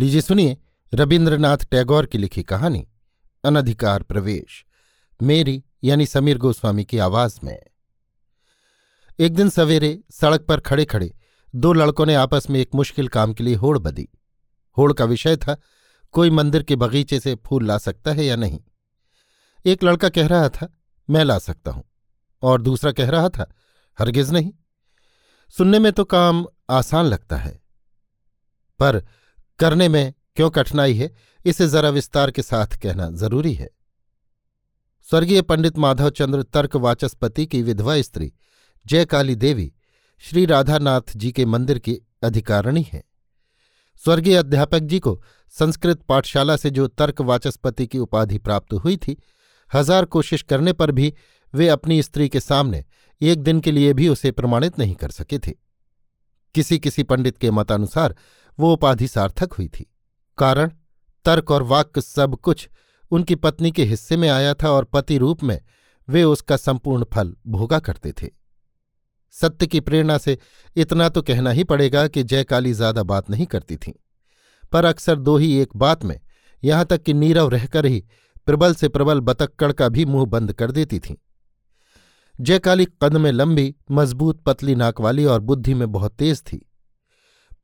लीजिए सुनिए रविन्द्रनाथ टैगोर की लिखी कहानी, अनधिकार प्रवेश, मेरी यानी समीर गोस्वामी की आवाज़ में। एक दिन सवेरे सड़क पर खड़े खड़े दो लड़कों ने आपस में एक मुश्किल काम के लिए होड़ बदी। होड़ का विषय था, कोई मंदिर के बगीचे से फूल ला सकता है या नहीं। एक लड़का कह रहा था, मैं ला सकता हूँ। और दूसरा कह रहा था, हरगिज नहीं। सुनने में तो काम आसान लगता है। पर करने में क्यों कठिनाई है, इसे जरा विस्तार के साथ कहना ज़रूरी है। स्वर्गीय पंडित माधव चंद्र तर्क वाचस्पति की विधवा स्त्री, जयकाली देवी, श्री राधानाथ जी के मंदिर की अधिकारिणी है। स्वर्गीय अध्यापक जी को संस्कृत पाठशाला से जो तर्क वाचस्पति की उपाधि प्राप्त हुई थी, हज़ार कोशिश करने पर भी वे अपनी स्त्री के सामने एक दिन के लिए भी उसे प्रमाणित नहीं कर सके थे। किसी किसी पंडित के मतानुसार वो उपाधि सार्थक हुई थी। कारण, तर्क और वाक्य सब कुछ उनकी पत्नी के हिस्से में आया था और पति रूप में वे उसका संपूर्ण फल भोगा करते थे। सत्य की प्रेरणा से इतना तो कहना ही पड़ेगा कि जयकाली ज़्यादा बात नहीं करती थीं। पर अक्सर दो ही एक बात में यहाँ तक कि नीरव रहकर ही प्रबल से प्रबल बतक्कड़ का भी मुँह बंद कर देती थीं। जयकाली कद में लंबी, मज़बूत, पतली नाक वाली और बुद्धि में बहुत तेज थी।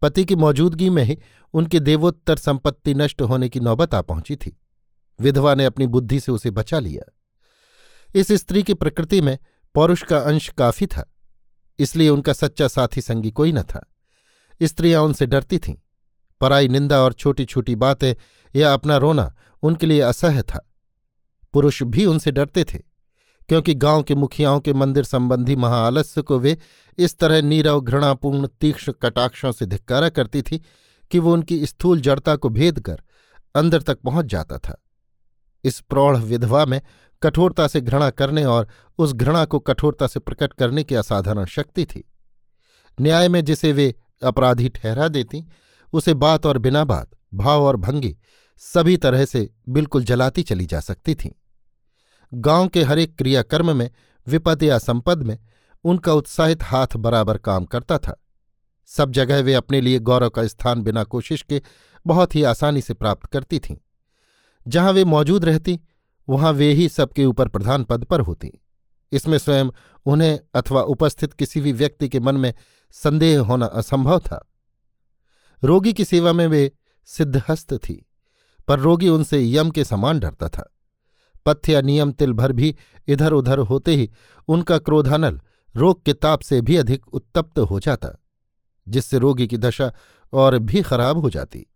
पति की मौजूदगी में ही उनकी देवोत्तर संपत्ति नष्ट होने की नौबत आ पहुँची थी। विधवा ने अपनी बुद्धि से उसे बचा लिया। इस स्त्री की प्रकृति में पौरुष का अंश काफ़ी था, इसलिए उनका सच्चा साथी संगी कोई न था। स्त्रियाँ उनसे डरती थीं, पराई निंदा और छोटी छोटी बातें या अपना रोना उनके लिए असह्य था। पुरुष भी उनसे डरते थे। क्योंकि गाँव के मुखियाओं के मंदिर संबंधी महाआलस्य को वे इस तरह नीरव, घृणापूर्ण, तीक्ष्ण कटाक्षों से धिक्कारा करती थी कि वो उनकी स्थूल जड़ता को भेद कर अंदर तक पहुँच जाता था। इस प्रौढ़ विधवा में कठोरता से घृणा करने और उस घृणा को कठोरता से प्रकट करने की असाधारण शक्ति थी। न्याय में जिसे वे अपराधी ठहरा देती, उसे बात और बिना बात, भाव और भंगी सभी तरह से बिल्कुल जलाती चली जा सकती थीं। गाँव के हरेक क्रियाकर्म में, विपद या संपद में, उनका उत्साहित हाथ बराबर काम करता था। सब जगह वे अपने लिए गौरव का स्थान बिना कोशिश के बहुत ही आसानी से प्राप्त करती थीं। जहाँ वे मौजूद रहती, वहाँ वे ही सबके ऊपर प्रधान पद पर होती। इसमें स्वयं उन्हें अथवा उपस्थित किसी भी व्यक्ति के मन में संदेह होना असंभव था। रोगी की सेवा में वे सिद्धहस्त थी, पर रोगी उनसे यम के समान डरता था। पथ्य या नियम तिल भर भी इधर उधर होते ही उनका क्रोधानल रोग के ताप से भी अधिक उत्तप्त हो जाता, जिससे रोगी की दशा और भी खराब हो जाती।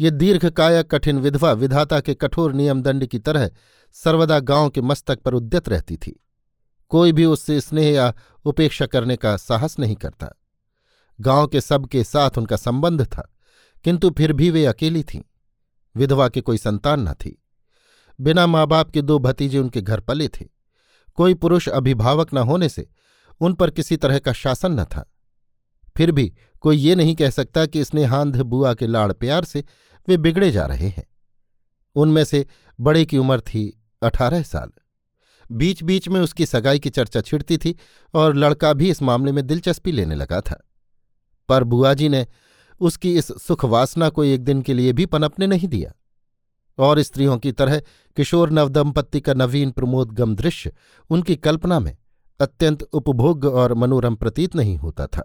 ये दीर्घकाया कठिन विधवा विधाता के कठोर नियम दंड की तरह सर्वदा गाँव के मस्तक पर उद्यत रहती थी। कोई भी उससे स्नेह या उपेक्षा करने का साहस नहीं करता। गाँव के सबके साथ उनका संबंध था, किंतु फिर भी वे अकेली थीं। विधवा के कोई संतान न थी। बिना माँ बाप के दो भतीजे उनके घर पले थे। कोई पुरुष अभिभावक न होने से उन पर किसी तरह का शासन न था। फिर भी कोई ये नहीं कह सकता कि स्नेहांध बुआ के लाड़ प्यार से वे बिगड़े जा रहे हैं। उनमें से बड़े की उम्र थी अठारह साल। बीच बीच में उसकी सगाई की चर्चा छिड़ती थी और लड़का भी इस मामले में दिलचस्पी लेने लगा था। पर बुआ जी ने उसकी इस सुखवासना को एक दिन के लिए भी पनपने नहीं दिया। और स्त्रियों की तरह किशोर नवदंपत्ति का नवीन प्रमोदगम दृश्य उनकी कल्पना में अत्यंत उपभोग्य और मनोरम प्रतीत नहीं होता था।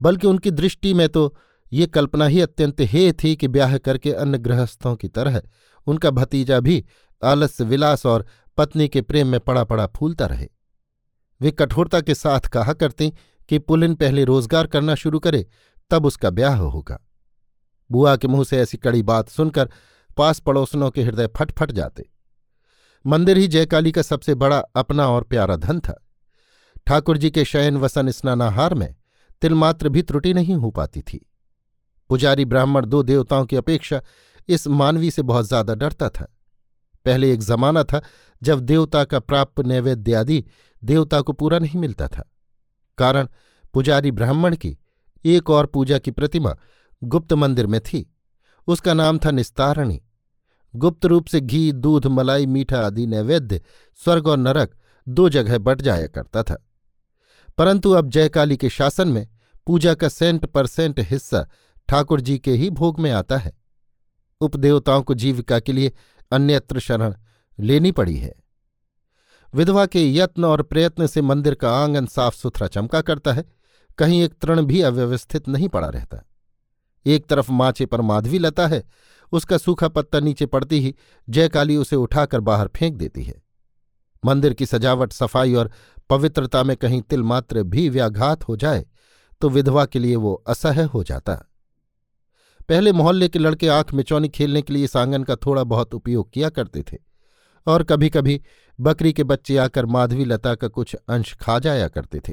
बल्कि उनकी दृष्टि में तो ये कल्पना ही अत्यंत हे थी कि ब्याह करके अन्य गृहस्थों की तरह उनका भतीजा भी आलस्य, विलास और पत्नी के प्रेम में पड़ा पड़ा फूलता रहे। वे कठोरता के साथ कहा करती कि पुलिन पहले रोज़गार करना शुरू करे, तब उसका ब्याह होगा। बुआ के मुँह से ऐसी कड़ी बात सुनकर पास पड़ोसनों के हृदय फट फट जाते। मंदिर ही जयकाली का सबसे बड़ा अपना और प्यारा धन था। ठाकुर जी के शयन वसन स्नानाहार में तिलमात्र भी त्रुटि नहीं हो पाती थी। पुजारी ब्राह्मण दो देवताओं की अपेक्षा इस मानवी से बहुत ज़्यादा डरता था। पहले एक जमाना था जब देवता का प्राप्त नैवेद्य आदि देवता को पूरा नहीं मिलता था। कारण पुजारी ब्राह्मण की एक और पूजा की प्रतिमा गुप्त मंदिर में थी। उसका नाम था निस्तारणी। गुप्त रूप से घी, दूध, मलाई, मीठा आदि नैवेद्य, स्वर्ग और नरक दो जगह बट जाया करता था। परंतु अब जयकाली के शासन में पूजा का सेंट परसेंट हिस्सा ठाकुर जी के ही भोग में आता है। उपदेवताओं को जीविका के लिए अन्यत्र शरण लेनी पड़ी है। विधवा के यत्न और प्रयत्न से मंदिर का आँगन साफ़ सुथरा चमका करता है, कहीं एक तृण भी अव्यवस्थित नहीं पड़ा रहता। एक तरफ़ माचे पर माधवी लता है, उसका सूखा पत्ता नीचे पड़ती ही जयकाली उसे उठाकर बाहर फेंक देती है। मंदिर की सजावट, सफ़ाई और पवित्रता में कहीं तिलमात्र भी व्याघात हो जाए तो विधवा के लिए वो असह्य हो जाता। पहले मोहल्ले के लड़के आँख मिचौनी खेलने के लिए इस आँगन का थोड़ा बहुत उपयोग किया करते थे, और कभी कभी बकरी के बच्चे आकर माधवी लता का कुछ अंश खा जाया करते थे।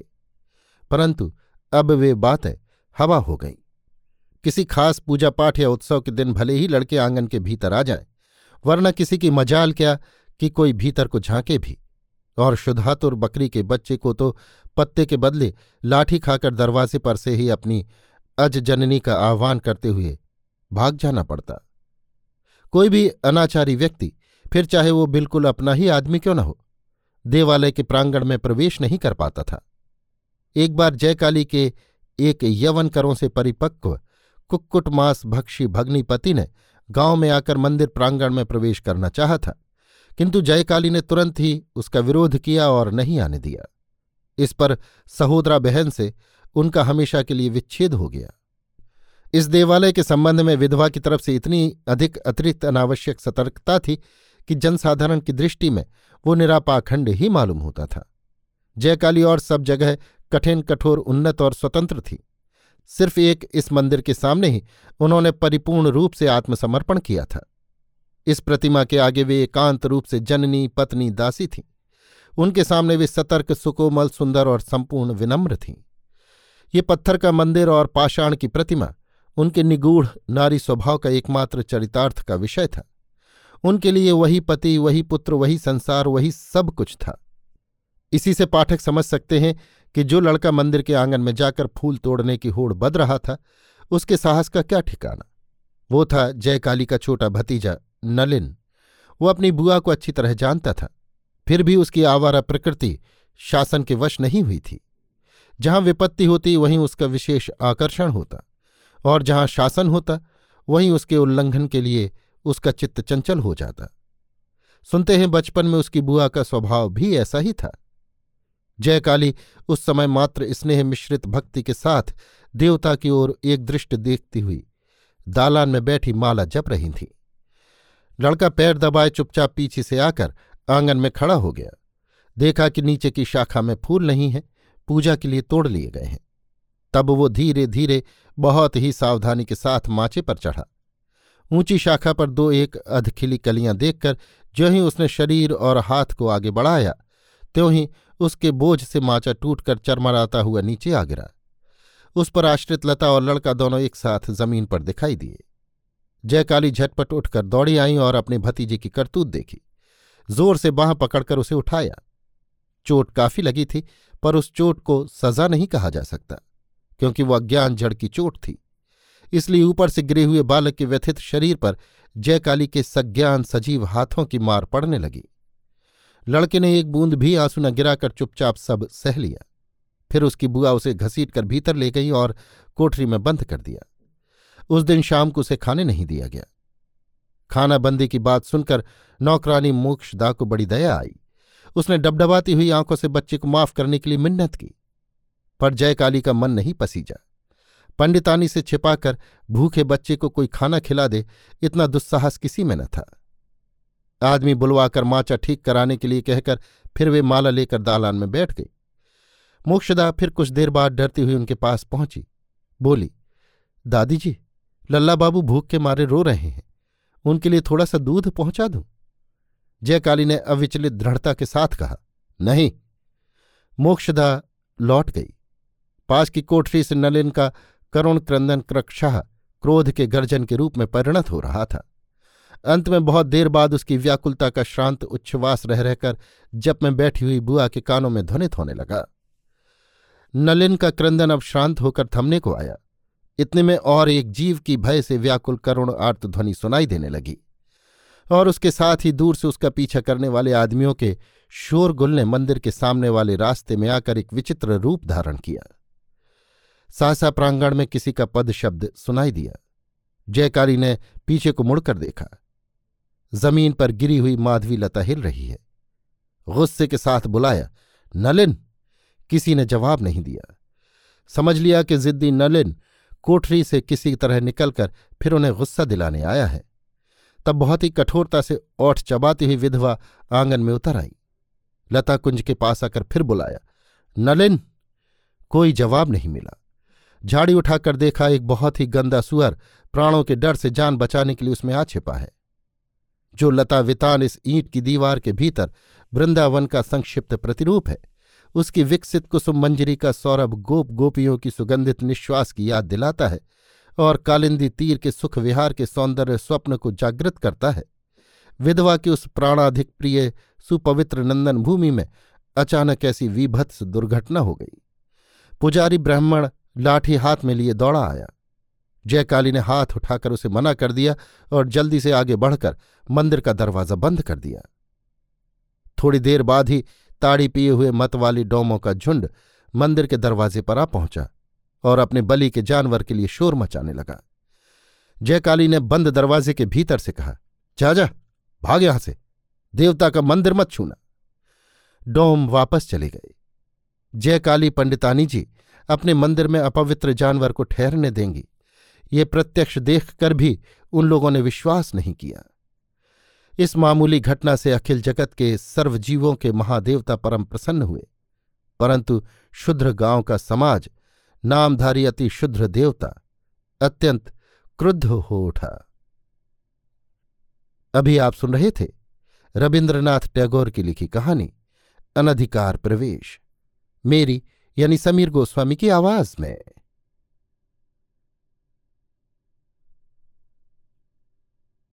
परंतु अब वे बातें हवा हो गई। किसी खास पूजा पाठ या उत्सव के दिन भले ही लड़के आँगन के भीतर आ जाएँ, वरना किसी की मजाल क्या कि कोई भीतर को झांके भी। और शुद्धातुर बकरी के बच्चे को तो पत्ते के बदले लाठी खाकर दरवाजे पर से ही अपनी अज जननी का आह्वान करते हुए भाग जाना पड़ता। कोई भी अनाचारी व्यक्ति, फिर चाहे वो बिल्कुल अपना ही आदमी क्यों न हो, देवालय के प्रांगण में प्रवेश नहीं कर पाता था। एक बार जयकाली के एक यवन करों से परिपक्व कुक्कुट मांस भक्षी भग्निपति ने गाँव में आकर मंदिर प्रांगण में प्रवेश करना चाहा था, किंतु जयकाली ने तुरंत ही उसका विरोध किया और नहीं आने दिया। इस पर सहोदरा बहन से उनका हमेशा के लिए विच्छेद हो गया। इस देवालय के संबंध में विधवा की तरफ़ से इतनी अधिक अतिरिक्त अनावश्यक सतर्कता थी कि जनसाधारण की दृष्टि में वो निरापाखंड ही मालूम होता था। जयकाली और सब जगह कठिन कठोर उन्नत और स्वतंत्र थी। सिर्फ़ एक इस मंदिर के सामने ही उन्होंने परिपूर्ण रूप से आत्मसमर्पण किया था। इस प्रतिमा के आगे वे एकांत रूप से जननी, पत्नी, दासी थीं। उनके सामने वे सतर्क, सुकोमल, सुंदर और संपूर्ण विनम्र थीं। ये पत्थर का मंदिर और पाषाण की प्रतिमा उनके निगूढ़ नारी स्वभाव का एकमात्र चरितार्थ का विषय था। उनके लिए वही पति, वही पुत्र, वही संसार, वही सब कुछ था। इसी से पाठक समझ सकते हैं कि जो लड़का मंदिर के आँगन में जाकर फूल तोड़ने की होड़ बद रहा था, उसके साहस का क्या ठिकाना? वो था जयकाली का छोटा भतीजा नलिन। वो अपनी बुआ को अच्छी तरह जानता था। फिर भी उसकी आवारा प्रकृति शासन के वश नहीं हुई थी। जहाँ विपत्ति होती, वहीं उसका विशेष आकर्षण होता। और जहाँ शासन होता, वहीं उसके उल्लंघन के लिए उसका चित्त चंचल हो जाता। सुनते हैं बचपन में उसकी बुआ का स्वभाव भी ऐसा ही था। जयकाली, उस समय मात्र स्नेह मिश्रित भक्ति के साथ देवता की ओर एक दृष्टि देखती हुई दालान में बैठी माला जप रही थी। लड़का पैर दबाए चुपचाप पीछे से आकर आँगन में खड़ा हो गया। देखा कि नीचे की शाखा में फूल नहीं है, पूजा के लिए तोड़ लिए गए हैं। तब वो धीरे धीरे बहुत ही सावधानी के साथ माचे पर चढ़ा। ऊँची शाखा पर दो एक अधखिली कलियाँ देखकर ज्यों ही उसने शरीर और हाथ को आगे बढ़ाया, त्यों ही उसके बोझ से माचा टूटकर चरमराता हुआ नीचे आ गिरा। उस पर आश्रित लता और लड़का दोनों एक साथ ज़मीन पर दिखाई दिए। जयकाली झटपट उठकर दौड़ी आई और अपने भतीजे की करतूत देखी। ज़ोर से बाह पकड़कर उसे उठाया। चोट काफ़ी लगी थी, पर उस चोट को सजा नहीं कहा जा सकता, क्योंकि वह अज्ञान जड़ की चोट थी। इसलिए ऊपर से गिरे हुए बालक के व्यथित शरीर पर जयकाली के सज्ञान सजीव हाथों की मार पड़ने लगी। लड़के ने एक बूंद भी आँसू न गिराकर चुपचाप सब सह लिया। फिर उसकी बुआ उसे घसीट कर भीतर ले गई और कोठरी में बंद कर दिया। उस दिन शाम को उसे खाने नहीं दिया गया। खाना बंदी की बात सुनकर नौकरानी मोक्षदा को बड़ी दया आई। उसने डबडबाती हुई आँखों से बच्चे को माफ़ करने के लिए मिन्नत की। पर जयकाली का मन नहीं पसीजा। पंडितानी से छिपाकर भूखे बच्चे को कोई खाना खिला दे, इतना दुस्साहस किसी में न था। आदमी बुलवाकर माचा ठीक कराने के लिए कहकर फिर वे माला लेकर दालान में बैठ गई। मोक्षदा फिर कुछ देर बाद डरती हुई उनके पास पहुँची। बोली दादी जी लल्ला बाबू भूख के मारे रो रहे हैं। उनके लिए थोड़ा सा दूध पहुँचा दूँ? जयकाली ने अविचलित दृढ़ता के साथ कहा, नहीं। मोक्षदा लौट गई। पास की कोठरी से नलिन का करुण क्रंदन क्रक्षाह क्रोध के गर्जन के रूप में परिणत हो रहा था। अंत में बहुत देर बाद उसकी व्याकुलता का श्रांत उच्छ्वास रह रहकर जब में बैठी हुई बुआ के कानों में ध्वनित होने लगा। नलिन का क्रंदन अब शांत होकर थमने को आया। इतने में और एक जीव की भय से व्याकुल करुण आर्तध्वनि सुनाई देने लगी और उसके साथ ही दूर से उसका पीछा करने वाले आदमियों के शोरगुल ने मंदिर के सामने वाले रास्ते में आकर एक विचित्र रूप धारण किया। सासा प्रांगण में किसी का पद शब्द सुनाई दिया। जयकाली ने पीछे को मुड़कर देखा। ज़मीन पर गिरी हुई माधवी लता हिल रही है। गुस्से के साथ बुलाया, नलिन! किसी ने जवाब नहीं दिया। समझ लिया कि जिद्दी नलिन कोठरी से किसी तरह निकलकर फिर उन्हें गुस्सा दिलाने आया है। तब बहुत ही कठोरता से ओठ चबाती हुई विधवा आँगन में उतर आई। लता कुंज के पास आकर फिर बुलाया, नलिन! कोई जवाब नहीं मिला। झाड़ी उठाकर देखा, एक बहुत ही गंदा सुअर प्राणों के डर से जान बचाने के लिए उसमें आ छिपा है। जो लता वितान इस ईंट की दीवार के भीतर वृंदावन का संक्षिप्त प्रतिरूप है। उसकी विकसित कुसुम मंजरी का सौरभ गोप गोपियों की सुगंधित निश्वास की याद दिलाता है और कालिंदी तीर के सुख विहार के सौंदर्य स्वप्न को जागृत करता है। विधवा की उस प्राणाधिक प्रिय सुपवित्र नंदन भूमि में अचानक ऐसी विभत्स दुर्घटना हो गई। पुजारी ब्राह्मण लाठी हाथ में लिए दौड़ा आया। जयकाली ने हाथ उठाकर उसे मना कर दिया और जल्दी से आगे बढ़कर मंदिर का दरवाज़ा बंद कर दिया। थोड़ी देर बाद ही ताड़ी पिए हुए मत वाली डोमों का झुंड मंदिर के दरवाजे पर आ पहुँचा और अपने बलि के जानवर के लिए शोर मचाने लगा। जयकाली ने बंद दरवाजे के भीतर से कहा, जा जा, भाग यहाँ से। देवता का मंदिर मत छूना डोम वापस चले गए। जयकाली पंडितानी जी अपने मंदिर में अपवित्र जानवर को ठहरने देंगी। ये प्रत्यक्ष देखकर भी उन लोगों ने विश्वास नहीं किया। इस मामूली घटना से अखिल जगत के सर्वजीवों के महादेवता परम प्रसन्न हुए। परंतु शुद्र गाँव का समाज, नामधारी अति शुद्र देवता, अत्यंत क्रुद्ध हो उठा। अभी आप सुन रहे थे रविन्द्रनाथ टैगोर की लिखी कहानी, अनधिकार प्रवेश। मेरी यानी समीर गोस्वामी की आवाज़ में।